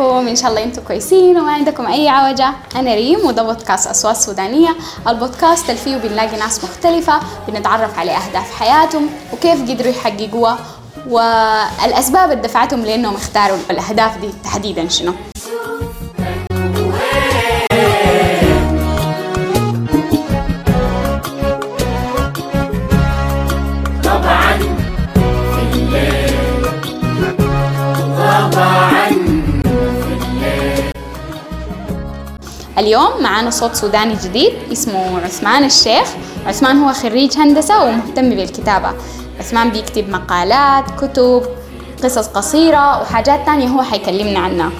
ازيكم إن شاء الله أنتم كويسين وما عندكم أي عوجة. أنا ريم وده بودكاست أصوات سودانية. البودكاست اللي فيه بنلاقي ناس مختلفة بنتعرف على أهداف حياتهم وكيف قدروا يحققوها والأسباب اللي دفعتهم لأنهم اختاروا الأهداف دي تحديدا شنو؟ اليوم معانا صوت سوداني جديد اسمه عثمان الشيخ. عثمان هو خريج هندسة ومهتم بالكتابة. عثمان بيكتب مقالات كتب قصص قصيرة وحاجات تانية هو حيكلمنا عنها.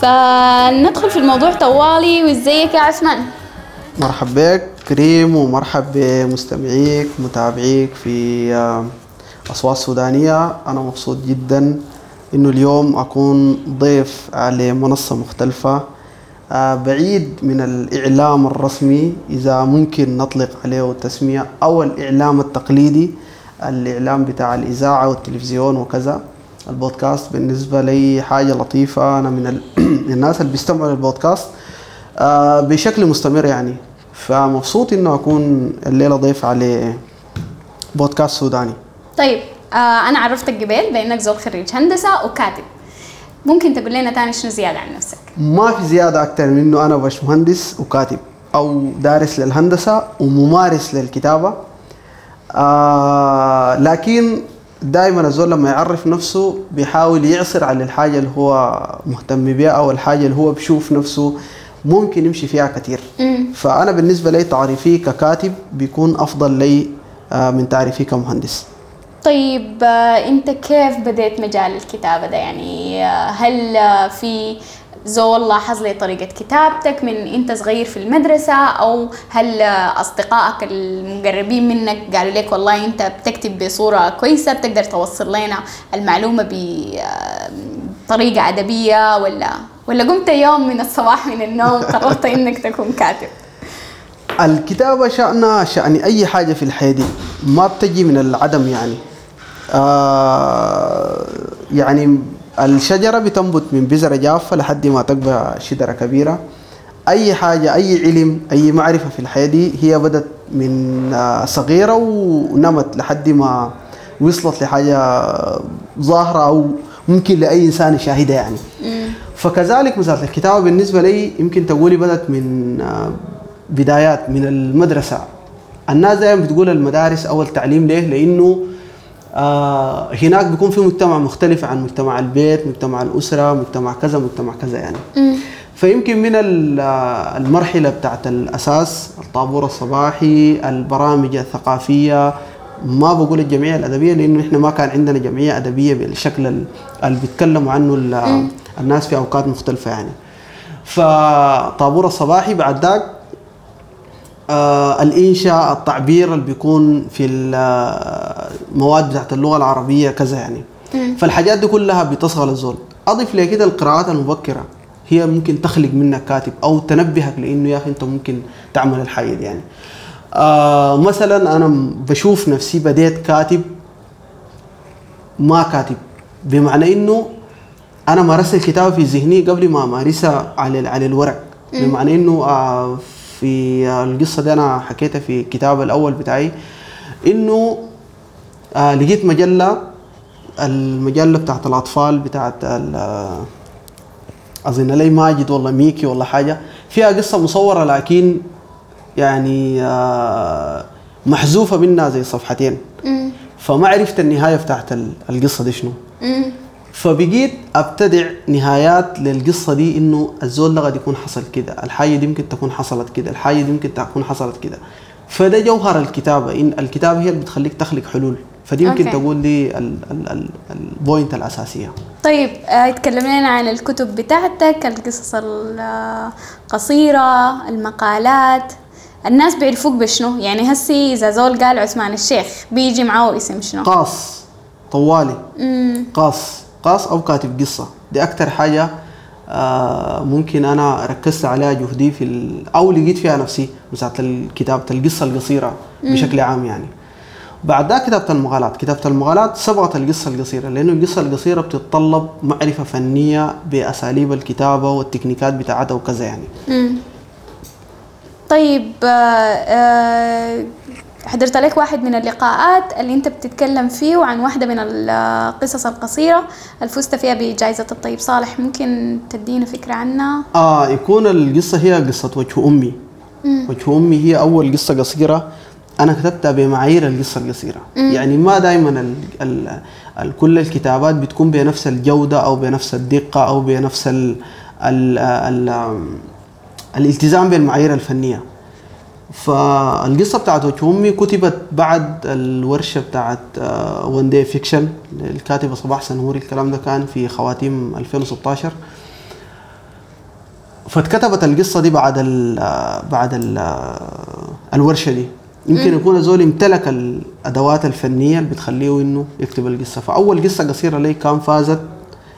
فندخل في الموضوع طوالي وازيك يا عثمان؟ مرحب بك كريم ومرحب بمستمعيك متابعيك في أصوات سودانية. أنا مبسوط جدا إنه اليوم أكون ضيف على منصة مختلفة بعيد من الإعلام الرسمي إذا ممكن نطلق عليه التسمية أو الإعلام التقليدي الإعلام بتاع الإذاعة والتلفزيون وكذا البودكاست. بالنسبة لي حاجة لطيفة أنا من ال- الناس اللي بيستمعوا للبودكاست آه، بشكل مستمر يعني. فمبسوط إنه أكون الليلة ضيف على بودكاست سوداني. طيب آه أنا عرفتك قبل بأنك زول خريج هندسة وكاتب. ممكن تقول لنا تاني شنو زيادة عن نفسك؟ ما في زيادة أكتر من إنه أنا باشمهندس وكاتب أو دارس للهندسة وممارس للكتابة. آه لكن دائما الزول لما يعرف نفسه بيحاول يعصر على الحاجة اللي هو مهتم بها أو الحاجة اللي هو بيشوف نفسه ممكن يمشي فيها كثير فأنا بالنسبة لي تعريفي ككاتب بيكون أفضل لي آه من تعريفي كمهندس. طيب آه، انت كيف بديت مجال الكتابة ده؟ يعني آه، هل آه، في زول لاحظ لي طريقة كتابتك من انت صغير في المدرسة؟ أو هل أصدقائك المقربين منك قالوا لك والله انت بتكتب بصورة كويسة بتقدر توصل لنا المعلومة بطريقة أدبية؟ ولا ولا قمت يوم من الصباح من النوم قررت إنك تكون كاتب؟ الكتابة شأنها شأن أي حاجة في الحياة دي ما بتجي من العدم يعني. يعني الشجرة بتنبت من بذرة جافة لحد ما تكبر شجرة كبيرة. أي حاجة أي علم أي معرفة في الحياة دي هي بدت من آه صغيرة ونمت لحد ما وصلت لحاجة ظاهرة أو ممكن لأي إنسان يشاهدها يعني. فكذلك مثلا الكتابة بالنسبة لي يمكن تقولي بدأت من آه، بدايات من المدرسة. الناس دائما بتقول المدارس أول تعليم ليه؟ لأنه آه هناك بيكون في مجتمع مختلف عن مجتمع البيت مجتمع الأسرة مجتمع كذا مجتمع كذا يعني. فيمكن من آه، المرحلة بتاعت الأساس الطابور الصباحي البرامج الثقافية. ما بقول الجمعية الأدبية لأنه إحنا ما كان عندنا جمعية أدبية بالشكل ال- اللي بيتكلموا عنه ال- الناس في أوقات مختلفة يعني. فطابور الصباحي بعد ذاك آه الإنشاء التعبير اللي بيكون في المواد بتاعت اللغة العربية كذا يعني. فالحاجات دي كلها بتصغى للزول أضف لي كده القراءات المبكرة. هي ممكن تخلق منك كاتب أو تنبهك لأنه يا أخي أنت ممكن تعمل الحاجة دي يعني. آه مثلا أنا م- بشوف نفسي بديت كاتب ما كاتب. بمعنى إنه أنا مارست الكتابة في ذهني قبل ما أمارسها على على الورق. بمعنى إنه آه، في القصة دي أنا حكيتها في الكتاب الأول بتاعي إنه آه لقيت مجلة المجلة بتاعت الأطفال بتاعت آه، أظن لي ماجد والله ميكي والله حاجة. فيها قصة مصورة لكن يعني آه محذوفة منها زي صفحتين. فما عرفت النهاية بتاعت ال- القصة دي شنو. فبقيت أبتدع نهايات للقصة دي إنه الزول ده قد يكون حصل كده الحاجة دي ممكن تكون حصلت كده الحاجة دي ممكن تكون حصلت كده. فده جوهر الكتابة إن الكتابة هي اللي بتخليك تخلق حلول. فدي يمكن okay. تقول لي ال- ال- ال- ال point الأساسية. طيب آه، اتكلم لنا عن الكتب بتاعتك القصص القصيرة المقالات. الناس بيعرفوك بشنو؟ يعني هسي إذا زول قال عثمان الشيخ بيجي معاه اسم شنو؟ قاص طوالي. مم. قاص. قاص أو كاتب قصة. دي أكتر حاجة آه ممكن أنا ركزت عليها جهدي في ال... أو لقيت فيها نفسي مساعدة كتابه القصة القصيرة بشكل عام يعني. بعد ذاك كتابة المقالات كتابة المقالات صبغت القصة القصيرة لأنه القصة القصيرة بتتطلب معرفة فنية بأساليب الكتابة والتكنيكات بتاعتها وكذا يعني. مم. طيب آه، آه، حضرت لك واحد من اللقاءات اللي انت بتتكلم فيه وعن واحدة من القصص القصيرة. اللي فزت فيها بجائزة الطيب صالح ممكن تدينا فكرة عنها؟ آه يكون القصة هي قصة وجه أمي. وجه أمي هي أول قصة قصيرة. أنا كتبتها بمعايير القصة القصيرة. يعني ما دائما ال ال ال كل الكتابات بتكون بنفس الجودة أو بنفس الدقة أو بنفس ال ال ال الالتزام بالمعايير الفنية. فالقصة بتاعت وجه كتبت بعد الورشة بتاعت ون داي فيكشن الكاتبة صباح سنوري الكلام ده كان في خواتيم 2016 فاتكتبت القصة دي بعد ال بعد ال الورشة دي. يمكن يكون الزول امتلك الادوات الفنية اللي بتخليه إنه يكتب القصة. فأول قصة قصيرة لي كان فازت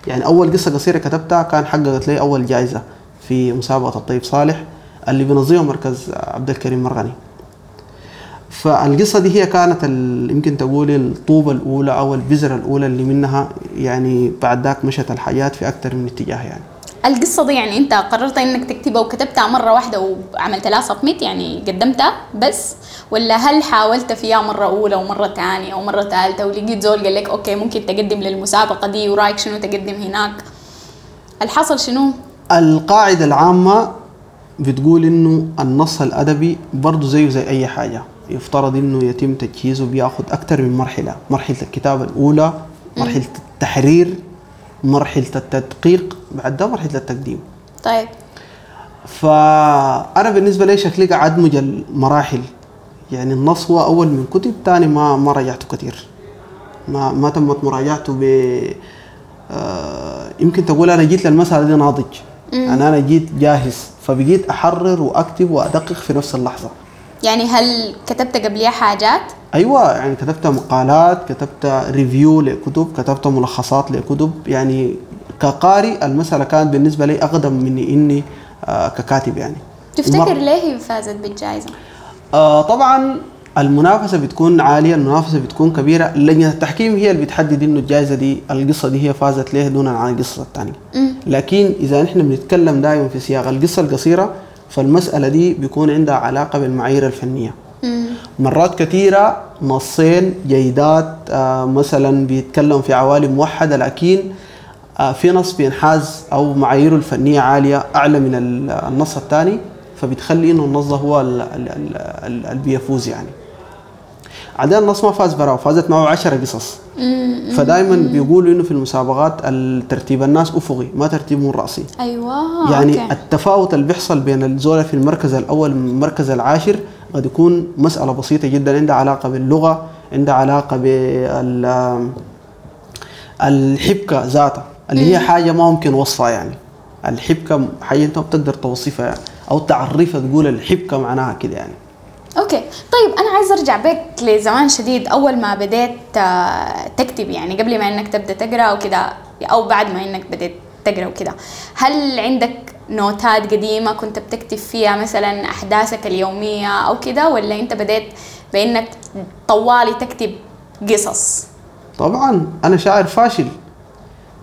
يعني أول قصة قصيرة كتبتها كان حققت لي أول جائزة في مسابقة الطيب صالح. اللي بينظمها مركز عبد الكريم مرغني. فالقصة دي هي كانت يمكن تقولي الطوبه الأولى أو البذرة الأولى اللي منها يعني بعد ذاك مشت الحياة في أكثر من اتجاه يعني. القصة دي يعني أنت قررت إنك تكتبها وكتبتها مرة واحدة وعملت لها سبميت يعني قدمتها بس؟ ولا هل حاولت فيها مرة أولى ومرة ثانية ومرة ثالثة ولقيت زول قال لك أوكي ممكن تقدم للمسابقة دي ورأيك شنو تقدم هناك؟ الحصل شنو؟ القاعدة العامة بتقول إنه النص الأدبي برضه زيه زي أي حاجة. يفترض إنه يتم تجهيزه بياخد أكثر من مرحلة. مرحلة الكتابة الأولى مرحلة التحرير مرحلة التدقيق بعد ده مرحلة التقديم. طيب. فأنا بالنسبة لي شكلي قاعد ادمج المراحل يعني النص هو أول من كتب تاني ما ما راجعته كثير ما ما تمت مراجعته ب آه، يمكن تقول أنا جيت للمسألة دي ناضج. أنا أنا جيت جاهز فبقيت أحرر وأكتب وأدقق في نفس اللحظة يعني هل كتبت قبليها حاجات؟ أيوه يعني كتبت مقالات كتبت ريفيو لكتب كتبت ملخصات لكتب يعني كقارئ المسألة كانت بالنسبة لي أقدم من إني آه، ككاتب يعني تفتكر ليه فازت بالجائزة؟ آه طبعا المنافسة بتكون عالية المنافسة بتكون كبيرة لجنه التحكيم هي اللي بتحدد إنه الجائزة دي القصة دي هي فازت ليه دونا عن القصة الثانية لكن إذا نحن بنتكلم دائما في سياق القصة القصيرة فالمسألة دي بيكون عندها علاقة بالمعايير الفنية. مرات كثيرة نصين جيدات آه مثلا بيتكلم في عوالم موحدة لكن آه في نص بينحاز أو معاييره الفنية عالية أعلى من ال- النص الثاني فبتخلي إنه النص هو ال- ال- ال- ال- اللي بيفوز يعني. عدد النص ما فاز براه فازت معه عشرة قصص. فدائما بيقولوا إنه في المسابقات الترتيب الناس أفقي ما ترتيبهم رأسي. أيوه يعني أوكي. التفاوت اللي بيحصل بين الزول في المركز الأول من المركز العاشر قد يكون مسألة بسيطة جدا عندها علاقة باللغة عندها علاقة بال الحبكة ذاتها اللي هي حاجة ما ممكن وصفها يعني. الحبكة حاجة أنت ما بتقدر توصفها يعني أو تعرفها تقول الحبكة معناها كده يعني. okay. طيب أنا عايز أرجع بك لزمان شديد أول ما بديت آه، تكتب يعني قبل ما إنك تبدأ تقرأ كده أو بعد ما إنك بديت تقرأ وكده. هل عندك نوتات قديمة كنت بتكتب فيها مثلا أحداثك اليومية أو كده ولا أنت بديت بإنك طوالي تكتب قصص؟ طبعا أنا شاعر فاشل.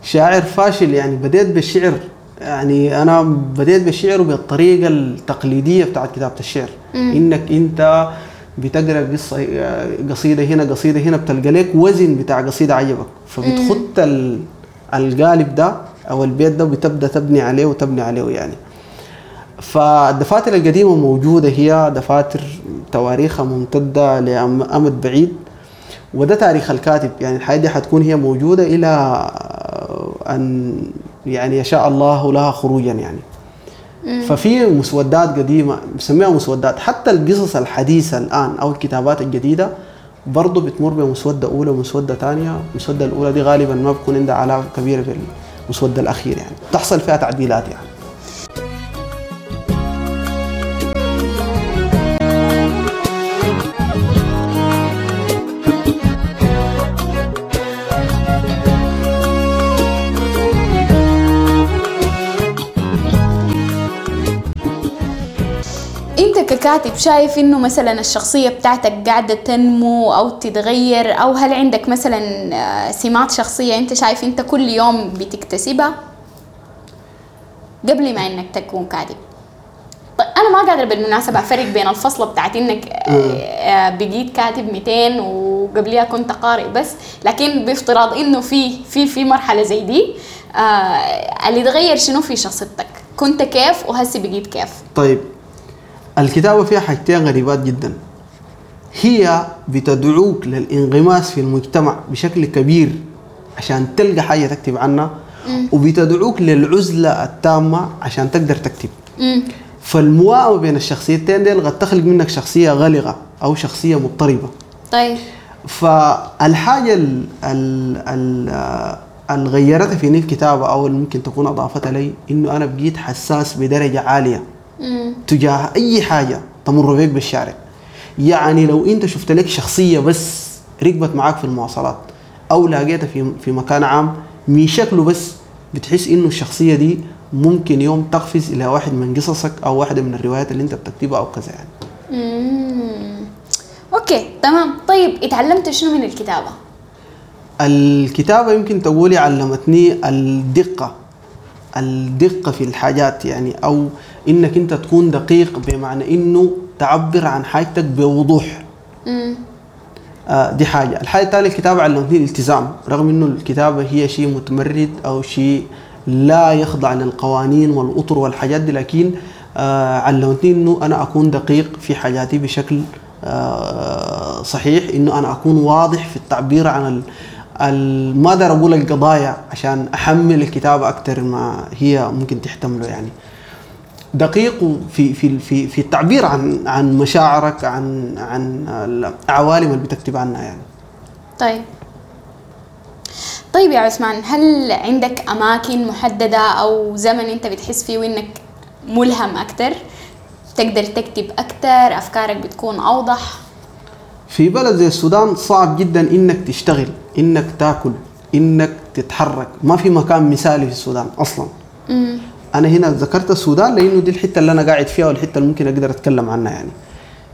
شاعر فاشل يعني بديت بالشعر. يعني أنا بديت بالشعر بالطريقة التقليدية بتاعت كتابة الشعر. إنك أنت بتقرأ قصة قصيدة هنا قصيدة هنا بتلقى لك وزن بتاع قصيدة عجبك. فبتخط ال- القالب ده أو البيت ده بتبدا تبني عليه وتبني عليه يعني. فالدفاتر القديمة موجودة هي دفاتر تواريخها ممتدة لامد بعيد. وده تاريخ الكاتب. يعني الحياة دي حتكون هي موجودة إلى أن يعني يشاء الله لها خروجا يعني. ففي مسودات قديمة بسميها مسودات. حتى القصص الحديثة الآن أو الكتابات الجديدة برضه بتمر بمسودة أولى ومسودة ثانية المسودة الأولى دي غالبا ما بكون عندها علاقة كبيرة بالمسودة الأخير يعني. تحصل فيها تعديلات يعني. انت ككاتب شايف إنه مثلا الشخصية بتاعتك قاعدة تنمو أو تتغير أو هل عندك مثلا آه، سمات شخصية أنت شايف أنت كل يوم بتكتسبها؟ قبل ما إنك تكون كاتب طيب أنا ما قادرة بالمناسبة أفرق بين الفصله بتاعت إنك آه، آه، بقيت كاتب 200 وقبلها كنت قارئ بس لكن بافتراض إنه في في في مرحلة زي دي اللي تغير شنو في شخصيتك؟ كنت كيف وهسي بقيت كيف؟ طيب الكتابة فيها حاجتين غريبات جدا. هي بتدعوك للانغماس في المجتمع بشكل كبير عشان تلقى حاجة تكتب عنها وبتدعوك للعزلة التامة عشان تقدر تكتب. فالمواءمة بين الشخصيتين دي قد تخلق منك شخصية غلقة أو شخصية مضطربة. طيب. فالحاجة ال ال ال اللي غيرتها فيني الكتابة أو اللي ممكن تكون أضافتها لي إنه أنا بقيت حساس بدرجة عالية. مم. تجاه أي حاجة تمر بيك بالشارع يعني لو أنت شفت لك شخصية بس ركبت معاك في المواصلات أو لقيتها في في مكان عام من شكله بس بتحس إنه الشخصية دي ممكن يوم تقفز إلى واحد من قصصك أو واحدة من الروايات اللي أنت بتكتبها أو كذا يعني مم. أوكي تمام طيب اتعلمت شنو من الكتابة الكتابة يمكن تقولي علمتني الدقة الدقة في الحاجات يعني أو إنك أنت تكون دقيق بمعنى إنه تعبر عن حاجتك بوضوح. مم. آه دي حاجة. الحاجة الثانية الكتابة علمتني الالتزام. رغم إنه الكتابة هي شيء متمرد أو شيء لا يخضع للقوانين والأطر والحاجات دي لكن آه علمتني إنه أنا أكون دقيق في حاجاتي بشكل آه صحيح. إنه أنا أكون واضح في التعبير عن ما أقدر أقول القضايا عشان أحمل الكتابة أكثر ما هي ممكن تحتمله يعني. دقيق في في في في التعبير عن عن مشاعرك عن عن العوالم اللي بتكتب عنها يعني. طيب. طيب يا عثمان هل عندك أماكن محددة أو زمن أنت بتحس فيه إنك ملهم أكتر؟ تقدر تكتب أكتر أفكارك بتكون أوضح؟ في بلد زي السودان صعب جدا إنك تشتغل إنك تاكل إنك تتحرك. ما في مكان مثالي في السودان أصلا. مم. أنا هنا ذكرت السودان لأنه دي الحتة اللي أنا قاعد فيها والحتة اللي ممكن أقدر أتكلم عنها يعني.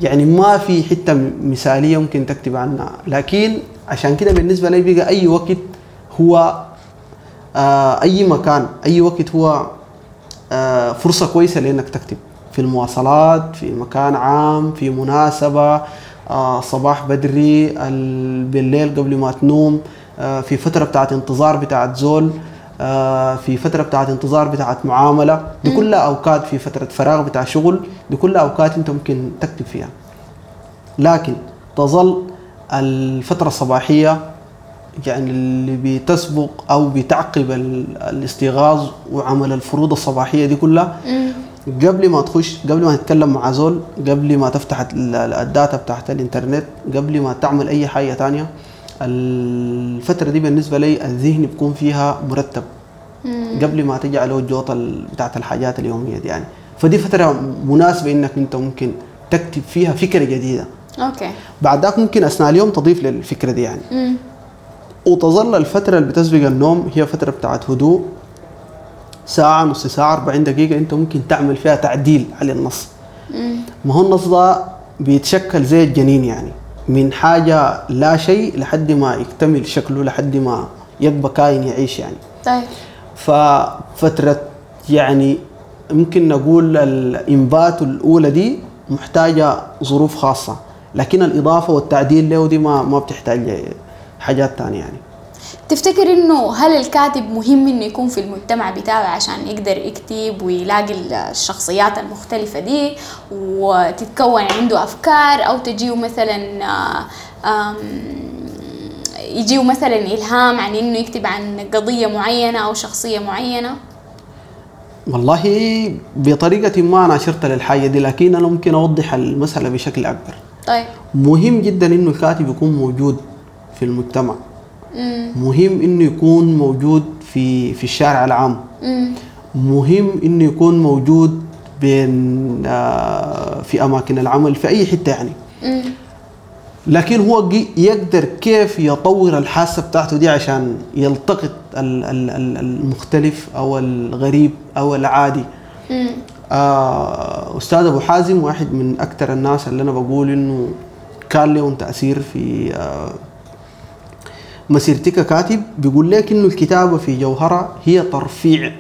يعني ما في حتة مثالية ممكن تكتب عنها. لكن عشان كده بالنسبة لي بقى أي وقت هو آه أي مكان أي وقت هو آه فرصة كويسة لأنك تكتب. في المواصلات في مكان عام في مناسبة آه صباح بدري ال- بالليل قبل ما تنوم آه في فترة بتاعت انتظار بتاعت زول. في فترة بتاعت انتظار بتاعت معاملة دي كلها أوقات في فترة فراغ بتاع شغل دي كلها أوقات أنت ممكن تكتب فيها لكن تظل الفترة الصباحية يعني اللي بتسبق أو بتعقب ال- الاستيغاظ وعمل الفروض الصباحية دي كلها. قبل ما تخش قبل ما تتكلم مع زول قبل ما تفتح ال- ال- الداتا بتاعت الإنترنت قبل ما تعمل أي حاجة تانية الفترة دي بالنسبة لي الذهن بيكون فيها مرتب. قبل ما تجي على الجوطة ال- بتاعت الحاجات اليومية دي يعني. فدي فترة مناسبة إنك أنت ممكن تكتب فيها فكرة جديدة. أوكي. بعد ذاك ممكن أثناء اليوم تضيف للفكرة دي يعني. مم. وتظل الفترة اللي بتسبق النوم هي فترة بتاعت هدوء. ساعة نص ساعة 40 دقيقة أنت ممكن تعمل فيها تعديل على النص. مم. ما هو النص ده بيتشكل زي الجنين يعني. من حاجة لا شيء لحد ما يكتمل شكله لحد ما يبقى كائن يعيش يعني. طيب. ففترة يعني ممكن نقول الإنبات الأولى دي محتاجة ظروف خاصة لكن الإضافة والتعديل له دي ما ما بتحتاج حاجات تانية يعني. تفتكر إنه هل الكاتب مهم إنه يكون في المجتمع بتاعه عشان يقدر يكتب ويلاقي الشخصيات المختلفة دي وتتكون عنده أفكار أو تجيه مثلا آه، يجيه مثلا إلهام عن إنه يكتب عن قضية معينة أو شخصية معينة؟ والله بطريقة ما أنا أشرت للحاجة دي لكن أنا ممكن أوضح المسألة بشكل أكبر. طيب. مهم جدا إنه الكاتب يكون موجود في المجتمع. مهم إنه يكون موجود في في الشارع العام مم. مهم إنه يكون موجود بين آه، في أماكن العمل في أي حتة يعني مم. لكن هو يقدر كيف يطور الحاسة بتاعته دي عشان يلتقط ال- ال- ال- المختلف أو الغريب أو العادي. آه، أستاذ أبو حازم واحد من أكثر الناس اللي أنا بقول إنه كان لهم تأثير في مسيرتي ككاتب بيقول لك إنه الكتابة في جوهرها هي ترفيع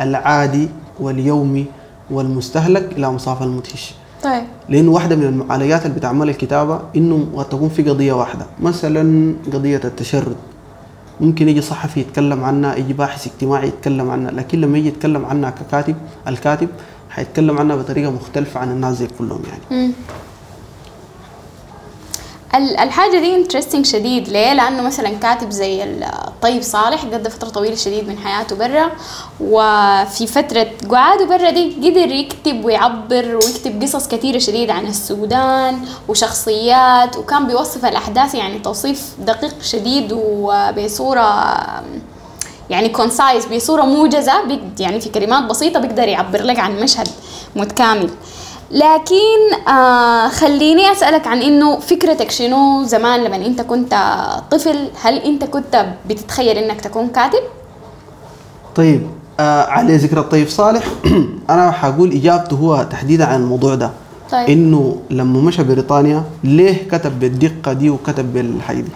العادي واليومي والمستهلك إلى مصاف المدهش. طيب. لأنه واحدة من المعالجات اللي بتعمل الكتابة إنه قد تكون في قضية واحدة. مثلا قضية التشرد. ممكن يجي صحفي يتكلم عنها يجي باحث اجتماعي يتكلم عنها لكن لما يجي يتكلم عنها ككاتب الكاتب حيتكلم عنها بطريقة مختلفة عن الناس زي كلهم يعني. الحاجة دي انترستنج شديد ليه؟ لأنه مثلا كاتب زي الطيب صالح قضى فترة طويلة شديد من حياته برا وفي فترة قعاده برا دي قدر يكتب ويعبر ويكتب قصص كثيرة شديد عن السودان وشخصيات وكان بيوصف الأحداث يعني توصيف دقيق شديد وبصورة يعني كونسايز بصورة موجزة يعني في كلمات بسيطة بيقدر يعبر لك عن مشهد متكامل لكن آه خليني أسألك عن إنه فكرتك شنو زمان لما أنت كنت طفل؟ هل أنت كنت بتتخيل إنك تكون كاتب؟ طيب آه على ذكر الطيب صالح أنا حقول إجابته هو تحديدا عن الموضوع ده. طيب. إنه لما مشى بريطانيا ليه كتب بالدقة دي وكتب بالحاجة دي؟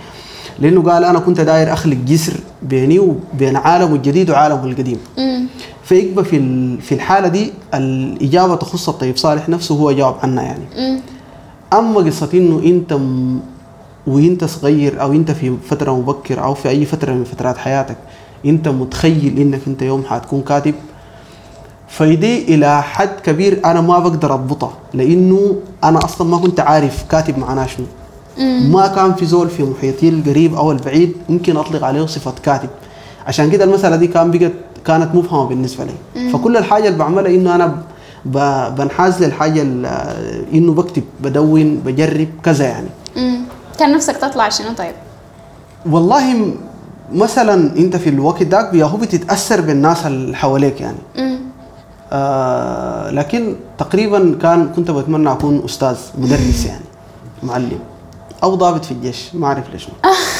لأنه قال أنا كنت داير أخلق جسر بيني وبين عالمه الجديد وعالمه القديم. فيبقى في في الحالة دي الإجابة تخص الطيب صالح نفسه هو جاوب عنها يعني. مم. أما قصة إنه إنت م... وإنت صغير أو إنت في فترة مبكره أو في أي فترة من فترات حياتك إنت متخيل إنك إنت يوم حتكون كاتب. فدي إلى حد كبير أنا ما بقدر اضبطها لإنه أنا أصلا ما كنت عارف كاتب معناه شنو. ما كان في زول في محيطي القريب أو البعيد ممكن أطلق عليه صفة كاتب. عشان كده المسألة دي كان بقت كانت مفهمة بالنسبة لي فكل الحاجة اللي بعملها إنه أنا بنحاز للحاجة إنه بكتب بدون بجرب كذا يعني مم. كان نفسك تطلع شنو طيب؟ والله مثلا أنت في الوقت داك يا هو بتتأثر بالناس اللي حواليك يعني مم. آه لكن تقريبا كان كنت بتمنى أكون أستاذ مدرس يعني معلم أو ضابط في الجيش ما أعرف ليش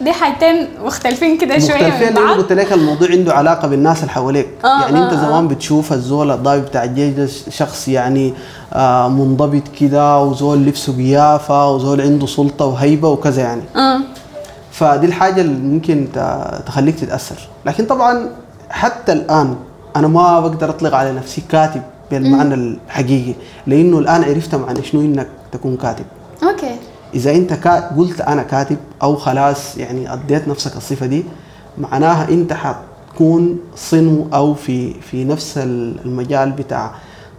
دي حاجتين مختلفين كده شوية مختلفين بعض. قلت لك الموضوع عنده علاقة بالناس اللي حواليك. آه، يعني أنت آه، زمان بتشوف الزول الضابط بتاع الجيش ده شخص يعني آه منضبط كده وزول لبسه قيافة وزول عنده سلطة وهيبة وكذا يعني. آه. فدي الحاجة اللي ممكن تخليك تتأثر. لكن طبعا حتى الآن أنا ما بقدر أطلق على نفسي كاتب بالمعنى الحقيقي لأنه الآن عرفت معنى شنو إنك تكون كاتب. okay. إذا أنت قلت أنا كاتب أو خلاص يعني أديت نفسك الصفة دي معناها أنت حتكون صنو أو في في نفس المجال بتاع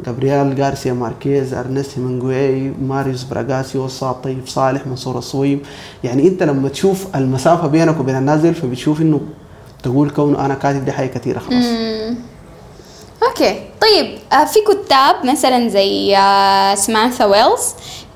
جابرييل غارسيا ماركيز أرنست هيمنجواي ماريو فارغاس يوسا الطيب صالح منصور الصويم يعني أنت لما تشوف المسافة بينك وبين الناس دي فبتشوف إنه تقول كونه أنا كاتب دي حاجة كثيره خلاص. okay. طيب آه، في كتاب مثلا زي آه، سمانثا ويلز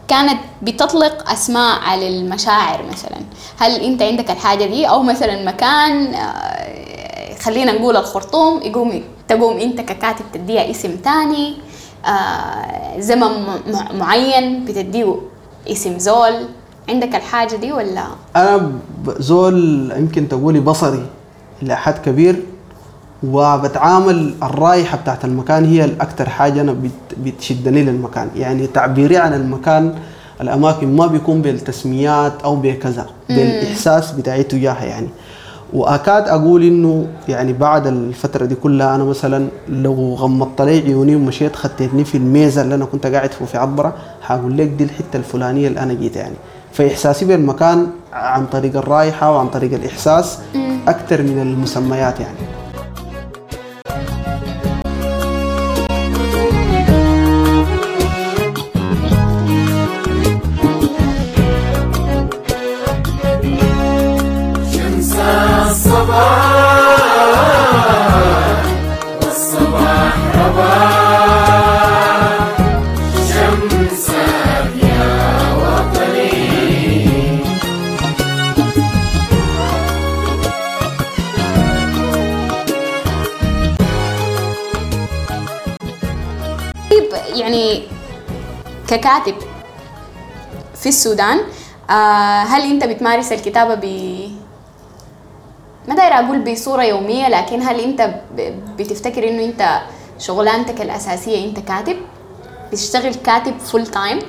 كانت بتطلق أسماء على المشاعر مثلا. هل أنت عندك الحاجة دي؟ أو مثلا مكان آه، خلينا نقول الخرطوم يقوم تقوم أنت ككاتب تديها اسم تاني. آه، زمن معين بتديه اسم زول. عندك الحاجة دي ولا؟ أنا زول يمكن تقولي بصري إلى حد كبير. وبتعامل الرائحه بتاعت المكان هي الاكثر حاجة أنا بت- بتشدني للمكان. يعني تعبيري عن المكان الأماكن ما بيكون بالتسميات أو بكذا بالإحساس بتاعي تجاهها يعني. وأكاد أقول إنه يعني بعد الفترة دي كلها أنا مثلا لو غمضت لي عيوني ومشيت خطيتني في الميزة اللي أنا كنت قاعد فيه في عطبره حقول لك دي الحتة الفلانية اللي أنا جيت يعني. فإحساسي بالمكان عن طريق الرائحه وعن طريق الإحساس أكثر من المسميات يعني. رباح شمسك يا وطني يعني ككاتب في السودان آه هل أنت بتمارس الكتابة ب ما داير أقول بصورة يومية لكن هل أنت بتفتكر إنه أنت شغلانتك الأساسية أنت كاتب؟ بتشتغل كاتب full time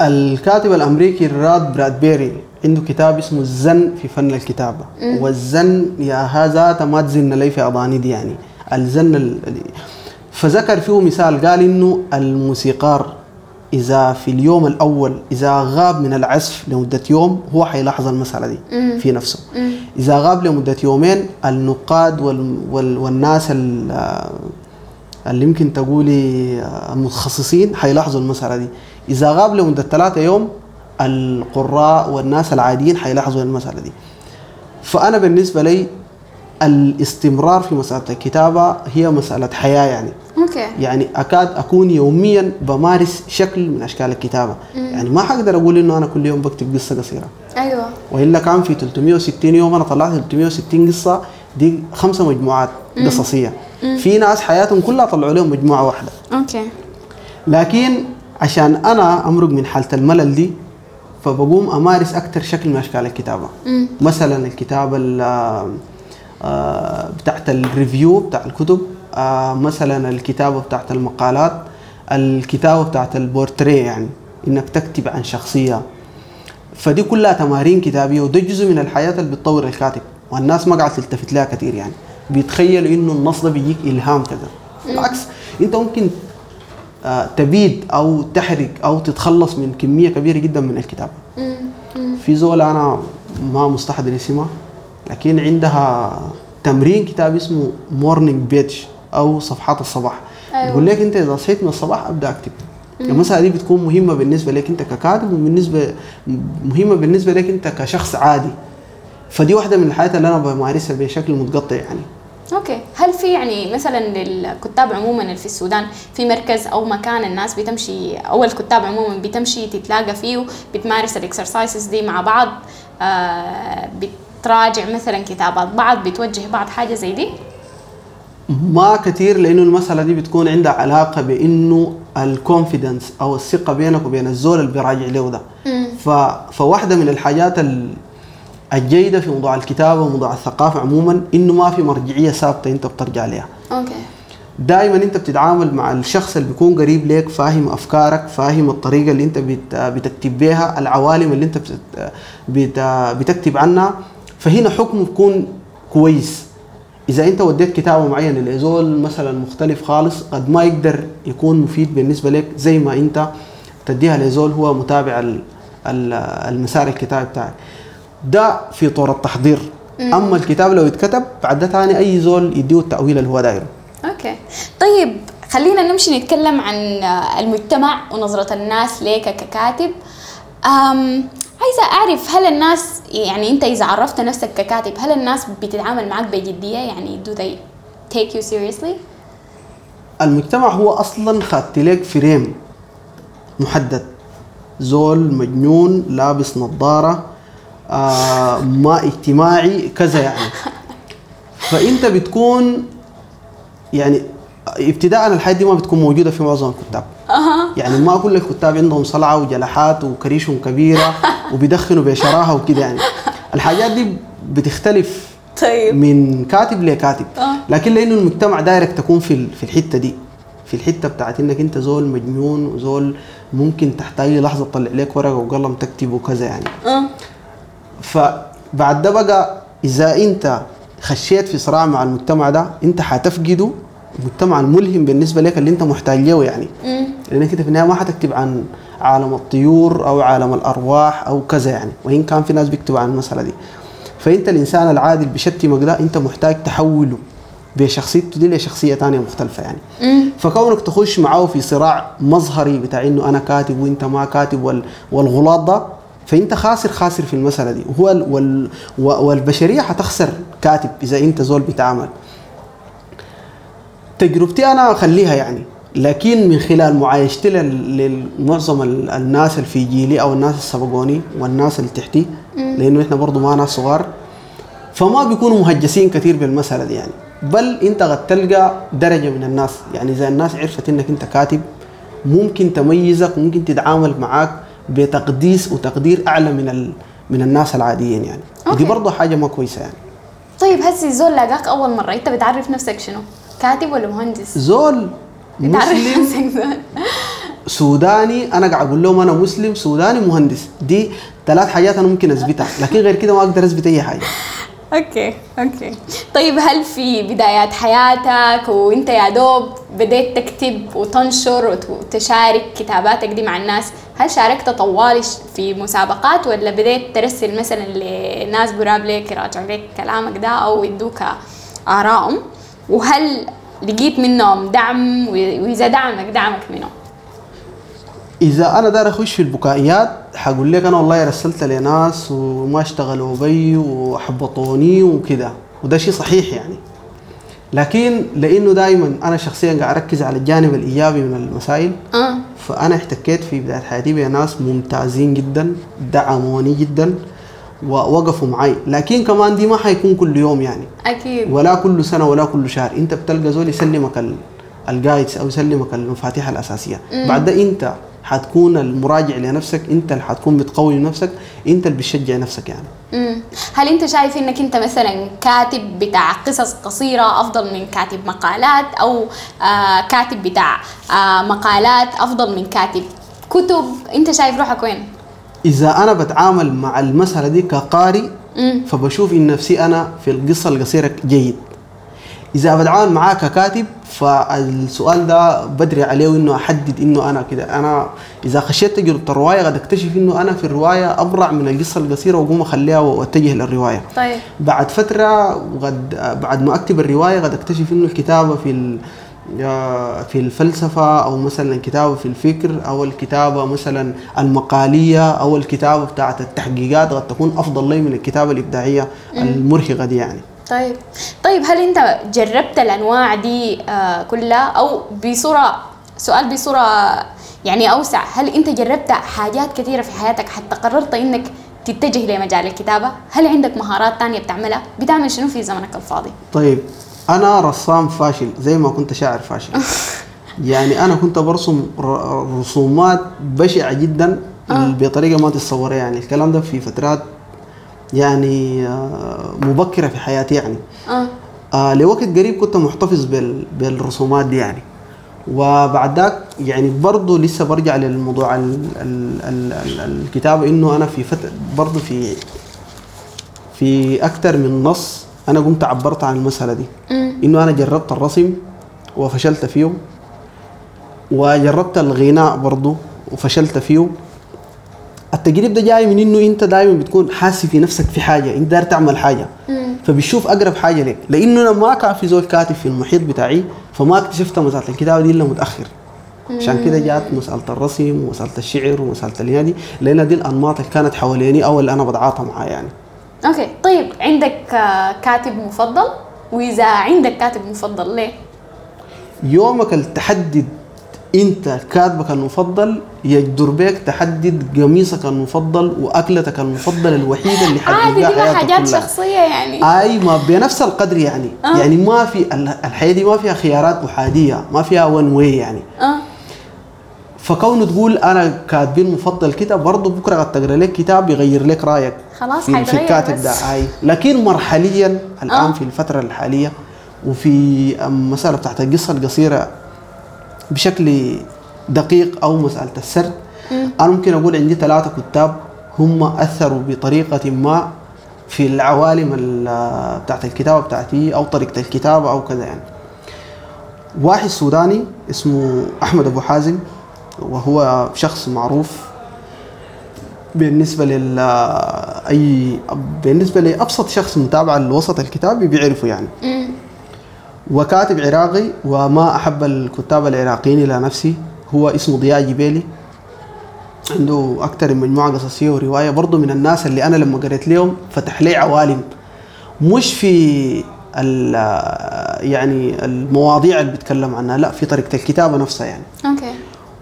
الكاتب الأمريكي راي برادبيري عنده كتاب اسمه الزن في فن الكتابة. والزن يا هذا ما تزن لي في اضاني دي يعني. الزن ال... فذكر فيه مثال قال إنه الموسيقار إذا في اليوم الأول إذا غاب من العزف لمدة يوم هو حيلاحظ المسألة دي في نفسه. إذا غاب لمدة يومين النقاد وال... وال... والناس ال... اللي يمكن تقولي المتخصصين حيلاحظوا المسألة دي. إذا غاب لمدة ثلاثة يوم القراء والناس العاديين حيلاحظوا المسألة دي. فأنا بالنسبة لي الاستمرار في مسألة الكتابة هي مسألة حياة يعني. أوكي. يعني أكاد أكون يوميا بمارس شكل من أشكال الكتابة. يعني ما حقدر أقول إنه أنا كل يوم بكتب قصة قصيرة. أيوه. وإلا كان في 360 يوم أنا طلعت 360 قصة دي خمسة مجموعات قصصية. في ناس حياتهم كلها طلعوا لهم مجموعة واحدة. أوكي. لكن عشان أنا أمرق من حالة الملل دي فبقوم أمارس أكثر شكل من أشكال الكتابة. مثلا الكتابة ال- آه، بتاعت review بتاع الكتب. آه، مثلا الكتابه بتاعت المقالات الكتابه بتاعت البورتريه يعني إنك تكتب عن شخصية. فدي كلها تمارين كتابية وده جزء من الحياة اللي بتطور الكاتب. والناس ما قاعد تلتفت لها كثير يعني. بيتخيلوا إنه النص ده بيجيك إلهام كذا بالعكس أنت ممكن آه، تبيد أو تحرق أو تتخلص من كمية كبيرة جدا من الكتابه في زول أنا ما مستحضر اسمها لكن عندها تمرين كتاب اسمه Morning Page أو صفحات الصباح. أيوة. يقول لك أنت إذا صحيت من الصباح أبدأ اكتب المسألة دي بتكون مهمة بالنسبة لك أنت ككاتب وبالنسبة مهمة بالنسبة لك أنت كشخص عادي. فدي واحدة من الحياة اللي أنا بمارسها بشكل متقطع يعني. أوكي. هل في يعني مثلا للكتاب عموما اللي في السودان في مركز أو مكان الناس بتمشي أو الكتاب عموما بتمشي تتلاقى فيه بتمارس ال exercises دي مع بعض آه بتراجع مثلا كتابات بعض بتوجه بعض حاجة زي دي؟ ما كثير لأنه المسألة دي بتكون عندها علاقة بإنه ال confidence أو الثقة بينك وبين الزول اللي بيراجع له ده. ف... فواحدة من الحاجات ال- الجيدة في موضوع الكتابة وموضوع الثقافة عموما إنه ما في مرجعية ثابتة أنت بترجع لها أوكي. دائما أنت بتتعامل مع الشخص اللي بيكون قريب لك فاهم أفكارك فاهم الطريقة اللي أنت بت... بتكتب بها العوالم اللي أنت بت... بت... بتكتب عنها فهنا حكمه بيكون كويس. إذا أنت وديت كتابة معينة لزول مثلا مختلف خالص قد ما يقدر يكون مفيد بالنسبة لك زي ما أنت تديها لزول هو متابع ال- ال- المسار الكتابي بتاعك. ده في طور التحضير. أما الكتاب لو اتكتب بعد ده تاني أي زول يديه التأويل اللي هو دايره. أوكي. طيب خلينا نمشي نتكلم عن المجتمع ونظرة الناس ليك ككاتب. أم عايزة أعرف هل الناس يعني أنت إذا عرفت نفسك ككاتب هل الناس بتتعامل معك بجدية؟ يعني do they take you seriously؟ المجتمع هو أصلا خدت لك فريم محدد. زول مجنون لابس نظارة آه ما اجتماعي كذا يعني. فأنت بتكون يعني ابتداء الحياة دي ما بتكون موجودة في معظم الكتاب. يعني ما كل الكتاب عندهم صلعة وجلحات وكريشهم كبيرة. وبيدخنوا بشراهه وكده يعني الحاجات دي بتختلف طيب من كاتب لكاتب آه. لكن لأنه المجتمع دايرك تكون في في الحتة دي في الحتة بتاعت إنك أنت زول مجنون وزول ممكن تحت اي لحظه تطلع لك ورقة وقلم تكتب وكذا يعني أه. فبعد ده بقى إذا أنت خشيت في صراع مع المجتمع ده أنت حتفقده المجتمع الملهم بالنسبة لك اللي أنت محتاج له يعني مم. لأنك أنت في النهاية ما حتكتب عن عالم الطيور أو عالم الأرواح أو كذا يعني. وإن كان في ناس بيكتبوا عن المسألة دي. فأنت الإنسان العادي اللي بيشتمك ده أنت محتاج تحوله بشخصيته دي لشخصية ثانية مختلفة يعني. مم. فكونك تخش معاه في صراع مظهري بتاع إنه أنا كاتب وإنت ما كاتب وال والغلاط ده فأنت خاسر خاسر في المسألة دي. وهو ال وال والبشرية حتخسر كاتب إذا أنت زول بتعامل. تجربتي أنا أخليها يعني. لكن من خلال معايشتي لمعظم ال- الناس اللي في جيلي أو الناس اللي سبقوني والناس اللي تحتي لأنه إحنا برضو ما ناس صغار فما بيكونوا مهجسين كثير بالمسألة دي يعني بل أنت قد تلقى درجة من الناس يعني إذا الناس عرفت إنك أنت كاتب ممكن تميزك وممكن تتعامل معاك بتقديس وتقدير أعلى من ال... من الناس العاديين يعني أوكي. ودي برضه حاجة ما كويسة يعني طيب هسي زول لاقاك أول مرة أنت بتعرف نفسك شنو؟ كاتب ولا مهندس؟ زول مسلم. سوداني أنا قاعد أقول لهم أنا مسلم سوداني مهندس. دي ثلاث حاجات أنا ممكن أثبتها. لكن غير كده ما أقدر أثبت أي حاجة. أوكي أوكي. طيب هل في بدايات حياتك وأنت يا دوب بديت تكتب وتنشر وت- وتشارك كتاباتك دي مع الناس؟ هل شاركت طوال في مسابقات ولا بديت ترسل مثلا لناس قراب لك يراجعوا لك كلامك ده أو يدوك آرائهم؟ وهل لقيت منهم دعم وإذا دعمك دعمك منهم. إذا أنا داير أخش في البكائيات حقول لك أنا والله رسلت لناس وما اشتغلوا بي وحبطوني وكده وده شيء صحيح يعني. لكن لأنه دائما أنا شخصيا قاعد أركز على الجانب الإيجابي من المسائل آه. فأنا احتكيت في بداية حياتي بناس ممتازين جدا دعموني جدا. ووقفوا معي لكن كمان دي ما حيكون كل يوم يعني. أكيد. ولا كل سنة ولا كل شهر. انت بتلقى زول يسلمك ال- الجايدز أو يسلمك المفاتيح الأساسية. بعد ده انت حتكون المراجع لنفسك. انت اللي حتكون بتقوي نفسك. انت اللي بتشجع نفسك يعني. مم. هل انت شايف انك انت مثلا كاتب بتاع قصص قصيرة أفضل من كاتب مقالات؟ أو آه كاتب بتاع آه مقالات أفضل من كاتب كتب؟ انت شايف روحك وين؟ إذا أنا بتعامل مع المسألة دي كقارئ مم. فبشوف إن نفسي أنا في القصة القصيره جيد. إذا بتعامل معاه ككاتب فالسؤال ده بدري عليه إنه أحدد إنه أنا كده. أنا إذا خشيت تجربه الروايه قد أكتشف إنه أنا في الرواية أبرع من القصة القصيرة وأقوم أخليها وأتجه للرواية. طيب. بعد فترة وقد بعد ما أكتب الرواية قد أكتشف إنه الكتابة في في الفلسفة أو مثلا الكتابة في الفكر أو الكتابة مثلا المقالية أو الكتابة بتاعة التحقيقات قد تكون أفضل لي من الكتابة الإبداعية المرهقة دي يعني. طيب. طيب هل أنت جربت الأنواع دي آه كلها؟ أو بصورة سؤال بصورة يعني أوسع. هل أنت جربت حاجات كثيرة في حياتك حتى قررت إنك تتجه لمجال الكتابة؟ هل عندك مهارات تانية بتعملها؟ بتعمل شنو في زمنك الفاضي؟ طيب. أنا رسام فاشل زي ما كنت شاعر فاشل. يعني أنا كنت برسم رسومات بشعة جدا بطريقة ما تتصورها يعني. الكلام ده في فترات يعني آه، مبكرة في حياتي يعني. آه. آه لوقت قريب كنت محتفظ بال بالرسومات دي يعني. وبعد ذاك يعني برضه لسه برجع للموضوع ال ال ال ال الكتابة إنه أنا في فترة برضه في في أكثر من نص أنا قمت عبرت عن المسألة دي. إنه أنا جربت الرسم وفشلت فيه وجربت الغناء برضه وفشلت فيه. التجريب ده جاي من إنه أنت دائما بتكون حاسس في نفسك في حاجة إنت داير تعمل حاجة. فبتشوف أقرب حاجة لك لأنه أنا ما كان في زول كاتب في المحيط بتاعي فما اكتشفت مسألة الكتابة دي إلا متأخر. عشان كده جات مسألة الرسم ومسألة الشعر ومسألة الهادي لأن دي الأنماط اللي كانت حواليني أو اللي أنا بتعاطى معاه يعني. أوكي طيب عندك آه، كاتب مفضل؟ وإذا عندك كاتب مفضل ليه؟ يومك اللي تحدد أنت كاتبك المفضل يجدر بك تحدد قميصك المفضل وأكلتك المفضله الوحيده اللي عادي حتلقاها دي ما حياتك حاجات كلها. شخصية يعني. أي ما بنفس القدر يعني. آه. يعني ما في ال- الحياة دي ما فيها خيارات احاديه ما فيها one way يعني. آه. فكونه تقول أنا كاتبين مفضل كده برضه بكرة قد تقرأ لك كتاب يغير لك رأيك خلاص في, في الكاتب. ده اي لكن مرحليا الآن آه. في الفترة الحالية وفي المساله بتاعت القصة القصيرة بشكل دقيق أو مسألة السرد أنا ممكن أقول عندي ثلاثة كتاب هم أثروا بطريقة ما في العوالم ال- بتاعت الكتابة بتاعتي أو طريقة الكتابة أو كذا يعني واحد سوداني اسمه أحمد أبو حازم وهو شخص معروف بالنسبة لل أي بالنسبة لأبسط شخص متابع لوسط الكتابي بيعرفه يعني. وكاتب عراقي وما أحب الكتاب العراقيين إلى نفسي. هو اسمه ضياء جبيلي. عنده أكثر من مجموعة قصصية ورواية. برضه من الناس اللي أنا لما قريت لهم فتح لي عوالم. مش في ال- يعني المواضيع اللي بيتكلم عنها لا في طريقة الكتابة نفسها يعني. أوكي.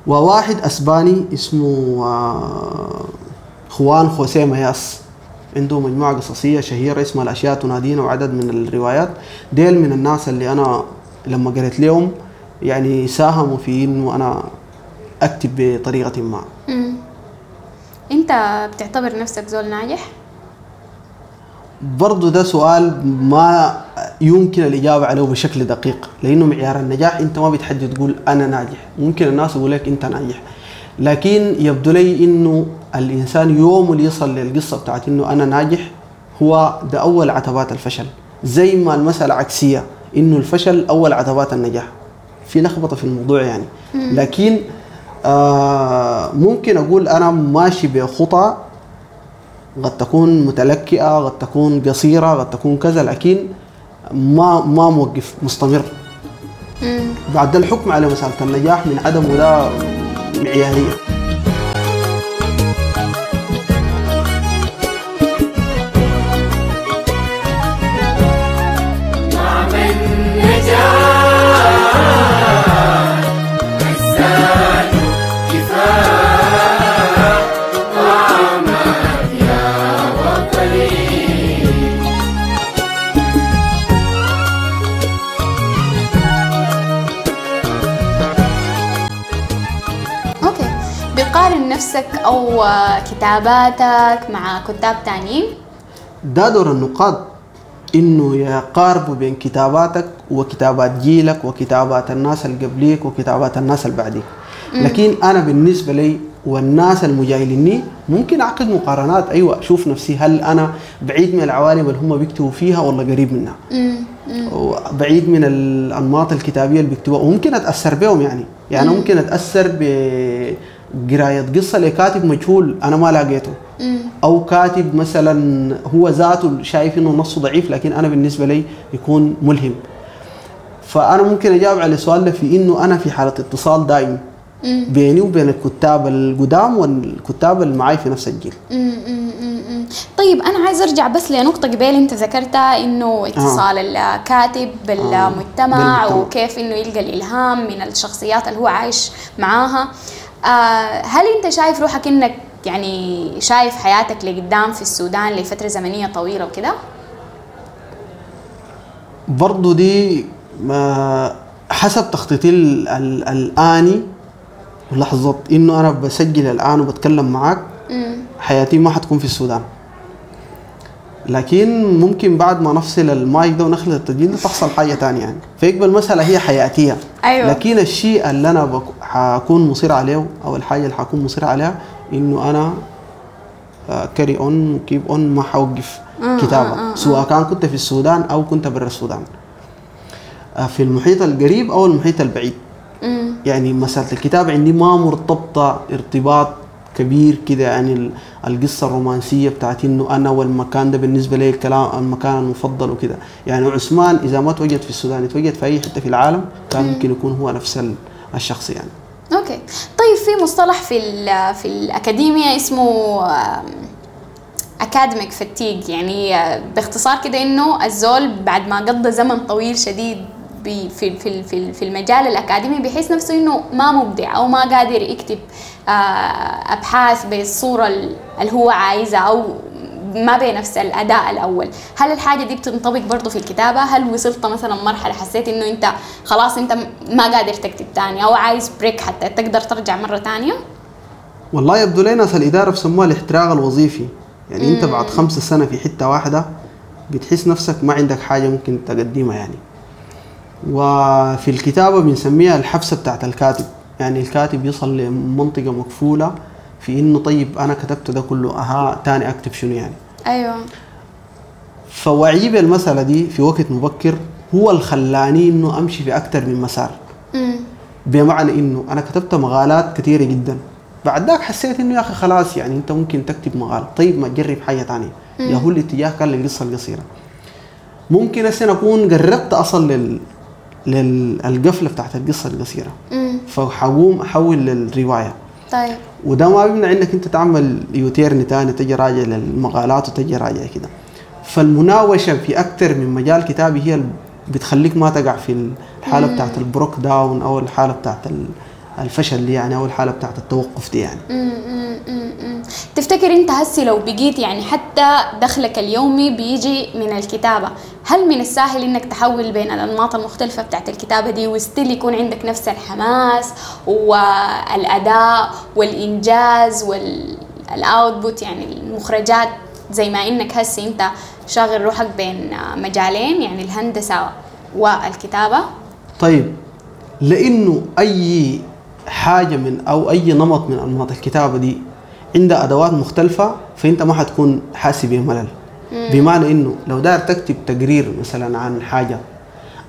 وواحد أسباني اسمه آه، خوان خوسيه مياس. عنده مجموعة قصصية شهيرة اسمها الأشياء تنادينا وعدد من الروايات. ديل من الناس اللي أنا لما قريت لهم يعني ساهموا في إنه أنا أكتب بطريقة ما. أنت بتعتبر نفسك زول ناجح؟ برضو ده سؤال ما يمكن الإجابة عليه بشكل دقيق لأنه معيار النجاح أنت ما بتحدد تقول أنا ناجح. ممكن الناس يقول لك أنت ناجح. لكن يبدو لي أنه الإنسان يوم اللي يصل للقصة بتاعت أنه أنا ناجح هو ده أول عتبات الفشل. زي ما المسألة عكسية أنه الفشل أول عتبات النجاح. في لخبطة في الموضوع يعني. لكن آه ممكن أقول أنا ماشي بخطى قد تكون متلكئة قد تكون قصيرة قد تكون كذا لكن ما ما موقف مستمر. بعد ده الحكم على مسألة النجاح من عدمه ده معيارية. آه، كتاباتك مع كتاب تانيين ده دور النقاد إنه يقاربوا بين كتاباتك وكتابات جيلك وكتابات الناس اللي قبليك وكتابات الناس اللي بعديك. لكن أنا بالنسبة لي والناس المجايليني ممكن أعقد مقارنات. أيوه أشوف نفسي هل أنا بعيد من العوالم اللي هم بيكتبوا فيها ولا قريب منها. بعيد من الأنماط الكتابية اللي بيكتبوها. وممكن أتأثر بهم يعني. يعني ممكن أتأثر بقرايه قصة لكاتب مجهول أنا ما لقيته أو كاتب مثلا هو ذاته شايف إنه نصه ضعيف لكن أنا بالنسبة لي يكون ملهم. فأنا ممكن أجاوب على السؤال ده في إنه أنا في حالة اتصال دائم بيني وبين الكتاب القدام والكتاب اللي معي في نفس الجيل. طيب أنا عايز أرجع بس لنقطة قبل أنت ذكرتها إنه اتصال الكاتب بالمجتمع بالمجتمع. وكيف إنه يلقى الإلهام من الشخصيات اللي هو عايش معاها. آه هل انت شايف روحك انك يعني شايف حياتك لقدام في السودان لفترة زمنية طويلة وكده؟ برضو دي ما حسب تخطيطي ال- ال- الآني ولحظة إنه أنا بسجل الآن وبتكلم معاك حياتي ما حتكون في السودان. لكن ممكن بعد ما نفصل المايك ده ونخلط التسجيل ده تحصل حاجة تانية يعني. فيقبل المسألة هي حياتية. أيوة. لكن الشيء اللي أنا بك... حكون مصر عليه أو الحاجة اللي حكون مصر عليها إنه أنا carry on keep on ما حوقف كتابة. سواء كان كنت في السودان أو كنت برا السودان. آه، في المحيط القريب أو المحيط البعيد. يعني مسألة الكتابة عندي ما مرتبطة ارتباط كبير كده يعني ال- القصة الرومانسية بتاعت إنه أنا والمكان ده بالنسبة لي الكلام المكان المفضل وكده. يعني عثمان إذا ما توجد في السودان يتوجد في أي حتة في العالم كان ممكن يكون هو نفس ال- الشخص يعني. أوكي. طيب في مصطلح في في الاكاديميا اسمه academic fatigue يعني آه، باختصار كده إنه الزول بعد ما قضى زمن طويل شديد في في في في المجال الأكاديمي بيحس نفسه إنه ما مبدع أو ما قادر يكتب آه، أبحاث بالصورة ال- اللي هو عايزها أو ما بنفس الأداء الأول. هل الحاجة دي بتنطبق برضه في الكتابة؟ هل وصلت مثلا مرحلة حسيت إنه أنت خلاص أنت ما قادر تكتب تاني أو عايز بريك حتى تقدر ترجع مرة تانية؟ والله يبدو لي ناس الإدارة بسموها الاحتراق الوظيفي. يعني أنت بعد خمسة سنة في حتة واحدة بتحس نفسك ما عندك حاجة ممكن تقدمها يعني. وفي الكتابة بنسميها الحبسة بتاعت الكاتب. يعني الكاتب يصل لمنطقة مقفولة في إنه طيب أنا كتبت ده كله أها تاني أكتب شنو يعني؟ أيوه. فوعي بالمسألة دي في وقت مبكر هو اللي خلاني إنه أمشي في أكتر من مسار. امم بمعنى إنه أنا كتبت مقالات كثيره جدا. بعد ذاك حسيت إنه يا أخي خلاص يعني أنت ممكن تكتب مقال. طيب ما تجرب حاجة ثانية يا هو الاتجاه كان للقصة القصيرة. ممكن هسه اكون قربت أصل لل للقفلة بتاعت القصة القصيرة. فحقوم أحول للرواية. طيب. وده ما بيمنع إنك أنت تعمل U-turn تاني تجي راجع للمقالات وتجي راجع كده. فالمناوشة في أكثر من مجال كتابي هي بتخليك ما تقع في الحالة بتاعت ال broke down أو الحالة بتاعت الفشل دي يعني أو الحاله بتاعت التوقف دي يعني. تفتكر أنت هسي لو بقيت يعني حتى دخلك اليومي بيجي من الكتابة هل من السهل إنك تحول بين الأنماط المختلفة بتاعت الكتابة دي و still يكون عندك نفس الحماس والأداء والإنجاز والاوتبوت يعني المخرجات زي ما إنك هسي أنت شاغل روحك بين مجالين يعني الهندسة والكتابة طيب لإنه أي حاجة من أو أي نمط من أنماط الكتابة دي عندها أدوات مختلفة فأنت ما حتكون حاسس بملل بمعنى إنه لو داير تكتب تقرير مثلا عن حاجة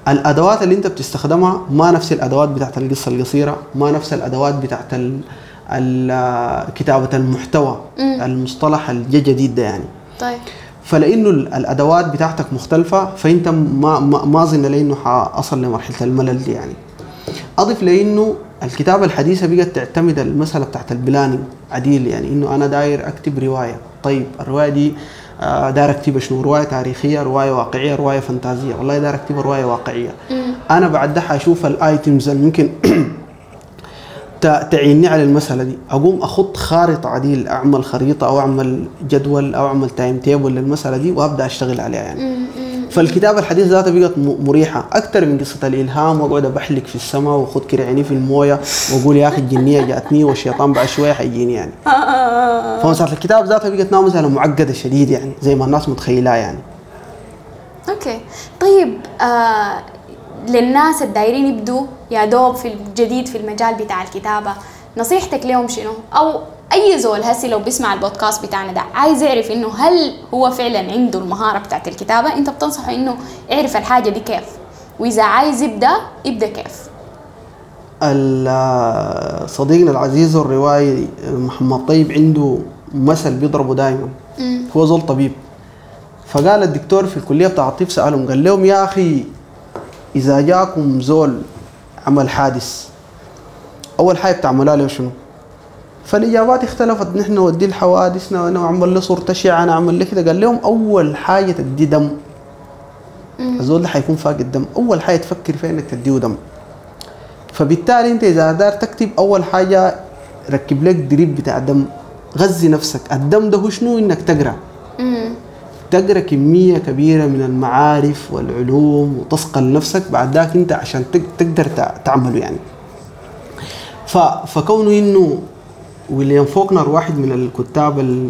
الأدوات اللي أنت بتستخدمها ما نفس الأدوات بتاعت القصة القصيرة ما نفس الأدوات بتاعت كتابة المحتوى المصطلح الجديد ده يعني. طيب. فلإنه ال- الأدوات بتاعتك مختلفة فأنت ما ما ما اظن لإنه حاصل لمرحلة الملل دي يعني. أضف لإنه الكتابة الحديثة بقت تعتمد المسألة بتاعت البلاننج عديل يعني إنه أنا داير أكتب رواية. طيب الرواية دي آه، داير أكتبها شنو؟ رواية تاريخية رواية واقعية رواية فانتازية. والله داير أكتبها رواية واقعية. أنا بعد ده حأشوف ال items اللي ممكن تعيني على المسألة دي. أقوم أخط خارطة عديل أعمل خريطة أو أعمل جدول أو أعمل time table للمسألة دي وأبدأ أشتغل عليها يعني. فالكتابة الحديث ذاتها بقت م- مريحة. أكثر من قصة الإلهام وأقعد أبحلك في السماء وأخد كده عيني في الموية وأقول يا أخي الجنية جاتني والشيطان بعد شوية حيجيني يعني. فمسألة الكتابة ذاتها بقت نوع مسألة معقدة شديد يعني زي ما الناس متخيلها يعني. أوكي. طيب آه للناس الدايرين يبدوا يا دوب في الجديد في المجال بتاع الكتابة نصيحتك لهم شنو؟ أو أي زول هسي لو بيسمع البودكاست بتاعنا ده عايز يعرف إنه هل هو فعلا عنده المهارة بتاعت الكتابة أنت بتنصحه إنه يعرف الحاجة دي كيف؟ وإذا عايز يبدأ يبدأ كيف؟ صديقنا العزيز الروائي محمد طيب عنده مثل بيضربه دائما هو زول طبيب. فقال الدكتور في الكليه بتاع الطب سألهم قال لهم يا أخي إذا جاكم زول عمل حادث أول حاجة بتعملها له شنو؟ فالإجابات اختلفت. نحن نودي الحوادث نعمل له صورة اشعه نعمل له كده. قال لهم أول حاجة تدي دم. الزول ده حيكون فاقد دم. أول حاجة تفكر فيها إنك تديه دم. فبالتالي أنت إذا دار تكتب أول حاجة ركب لك دريب بتاع دم. غذي نفسك. الدم ده هو شنو؟ إنك تقرأ. تقرأ كمية كبيرة من المعارف والعلوم وتثقل نفسك. بعد ذاك أنت عشان تق- تقدر تع- تعمله يعني. فكونه إنه ويليام فوكنر واحد من الكتاب ال...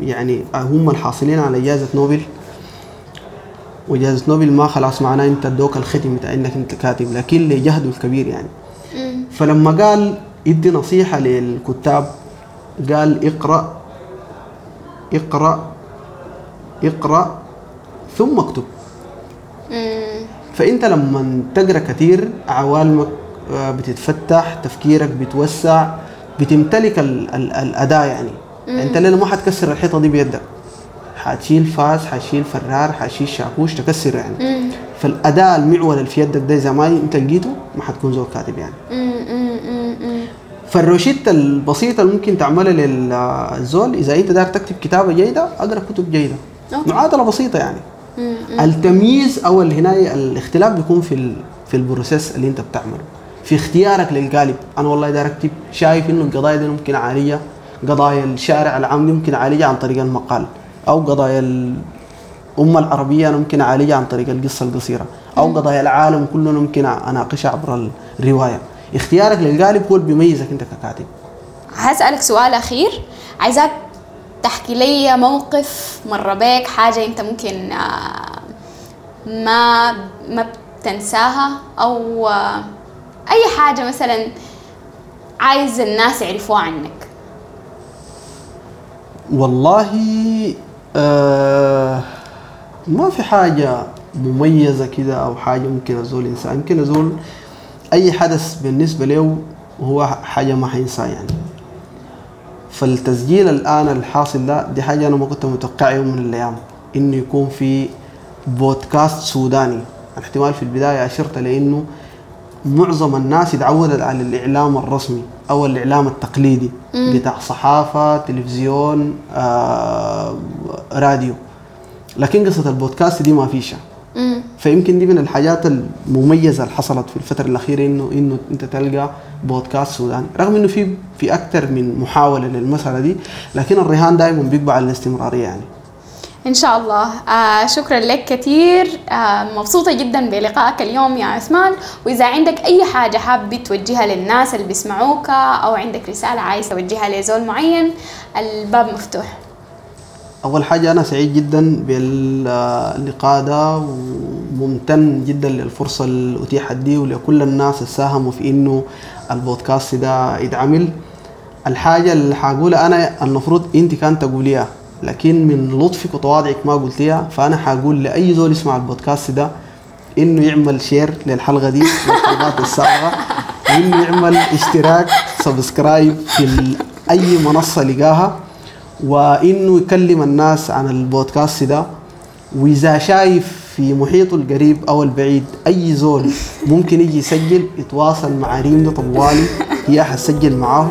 يعني هم الحاصلين على جائزة نوبل. وجائزة نوبل ما خلاص معناه إنت أدوك الختم بتاع إنك إنت كاتب لكن لجهده الكبير يعني. فلما قال يدي نصيحة للكتاب قال اقرأ اقرأ اقرأ ثم اكتب. فإنت لما تقرأ كثير عوالمك آه، بتتفتح تفكيرك بيتوسع بتمتلك ال ال الأداة يعني. انت الليلة ما حتكسر الحيطة دي بيدك؟ حتشيل فاس حتشيل فرار حتشيل شاكوش تكسر يعني. فالأداة المعول اللي في يدك ده اذا ما انت لقيته ما حتكون زول كاتب يعني. فالروشتة البسيطة اللي ممكن تعملها للزول إذا أنت داير تكتب كتابة جيدة أقرأ كتب جيدة. أوكي. معادلة بسيطة يعني. التمييز اللي هنا الاختلاف بيكون في في ال process اللي أنت بتعمله. في اختيارك للقالب. أنا والله داير أكتب شايف إنه القضايا دي ممكن أعالجها قضايا الشارع العام دي ممكن أعالجها عن طريق المقال أو قضايا الأمة العربية أنا ممكن أعالجها عن طريق القصة القصيرة أو قضايا العالم كله ممكن أناقشها عبر الرواية. اختيارك للقالب هو اللي بيميزك أنت ككاتب. هسألك سؤال أخير. عايزاك تحكي لي موقف مر بيك حاجة أنت ممكن آه، ما ما بتنساها أو أي حاجة مثلا عايز الناس يعرفوها عنك. والله آه ما في حاجة مميزة كده أو حاجة ممكن أزول إنسان. يمكن أزول أي حدث بالنسبة له هو حاجة ما حينساه يعني. فالتسجيل الآن الحاصل ده دي حاجة أنا ما كنت متوقع يوم من الأيام إنه يكون في بودكاست سوداني. الاحتمال في البداية أشرت لأنه معظم الناس اتعودت على الإعلام الرسمي أو الإعلام التقليدي بتاع صحافة تلفزيون آه، راديو. لكن قصة البودكاست دي ما فيش. فيمكن دي من الحاجات المميزة اللي حصلت في الفترة الأخيرة إنه إنه أنت تلقى بودكاست سوداني. رغم إنه في في أكثر من محاولة للمسألة دي لكن الرهان دائما بيقبع على الاستمرارية يعني. إن شاء الله. آه شكرا لك كثير. آه مبسوطة جدا بلقائك اليوم يا عثمان. وإذا عندك أي حاجة حابة توجهها للناس اللي بيسمعوك أو عندك رسالة عايز توجهها لزول معين الباب مفتوح. أول حاجة أنا سعيد جدا باللقاء ده وممتن جدا للفرصة اللي أتيحت دي ولكل الناس اللي ساهموا في إنه البودكاست ده يتعمل. الحاجة اللي حقولها أنا المفروض أنت كانت تقوليها. لكن من لطفك وتواضعك ما قلتيها فأنا حقول لأي زول يسمع البودكاست ده إنه يعمل share للحلقة دي والحلقات السابقة وإنه يعمل اشتراك subscribe في أي منصة لقاها وإنه يكلم الناس عن البودكاست ده. وإذا شايف في محيطه القريب أو البعيد أي زول ممكن يجي يسجل يتواصل مع ريم ده طوالي هي حتسجل معاه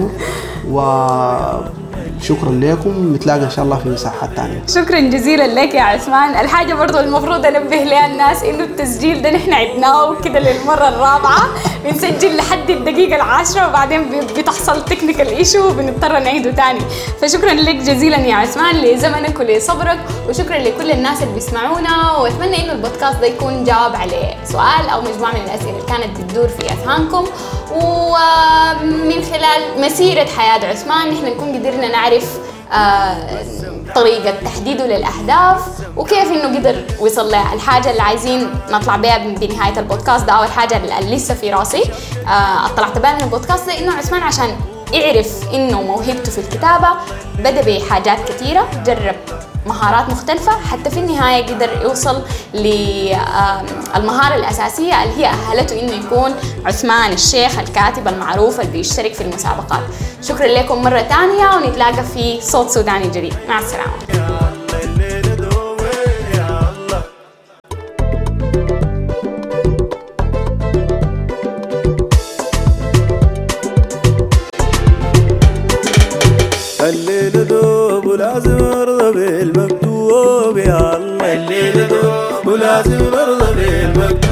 وشكرا لكم. نتلاقى إن شاء الله في مساحات تانية شكرا جزيلا لك يا عثمان. الحاجة برضو المفروض أنبه لها الناس إنه التسجيل ده نحن عدناه كده للمرة الرابعة. بنسجل لحد الدقيقة العاشرة وبعدين بتحصل technical issue وبنضطر نعيده تاني. فشكرا لك جزيلا يا عثمان لزمنك ولصبرك. وشكرا لكل الناس اللي بيسمعونا. وأتمنى إنه البودكاست ده يكون جاوب على سؤال أو مجموعة من الأسئلة اللي كانت بتدور في أذهانكم. ومن خلال مسيرة حياة عثمان نحن نكون قدرنا نعرف آه، طريقة تحديده للأهداف وكيف إنه قدر وصل لها الحاجة اللي عايزين نطلع بها بنهاية البودكاست ده أو الحاجة اللي لسه في راسي آه، طلعت بها من البودكاست ده إنه عثمان عشان يعرف إنه موهبته في الكتابة بدأ بحاجات كثيرة جرب مهارات مختلفة حتى في النهاية قدر يوصل للمهارة الأساسية اللي هي أهلته إنه يكون عثمان الشيخ الكاتب المعروف اللي بيشترك في المسابقات. شكرا لكم مرة تانية ونتلاقى في صوت سوداني جديد. مع السلامة. الليل دوب ولازم برضى للبكر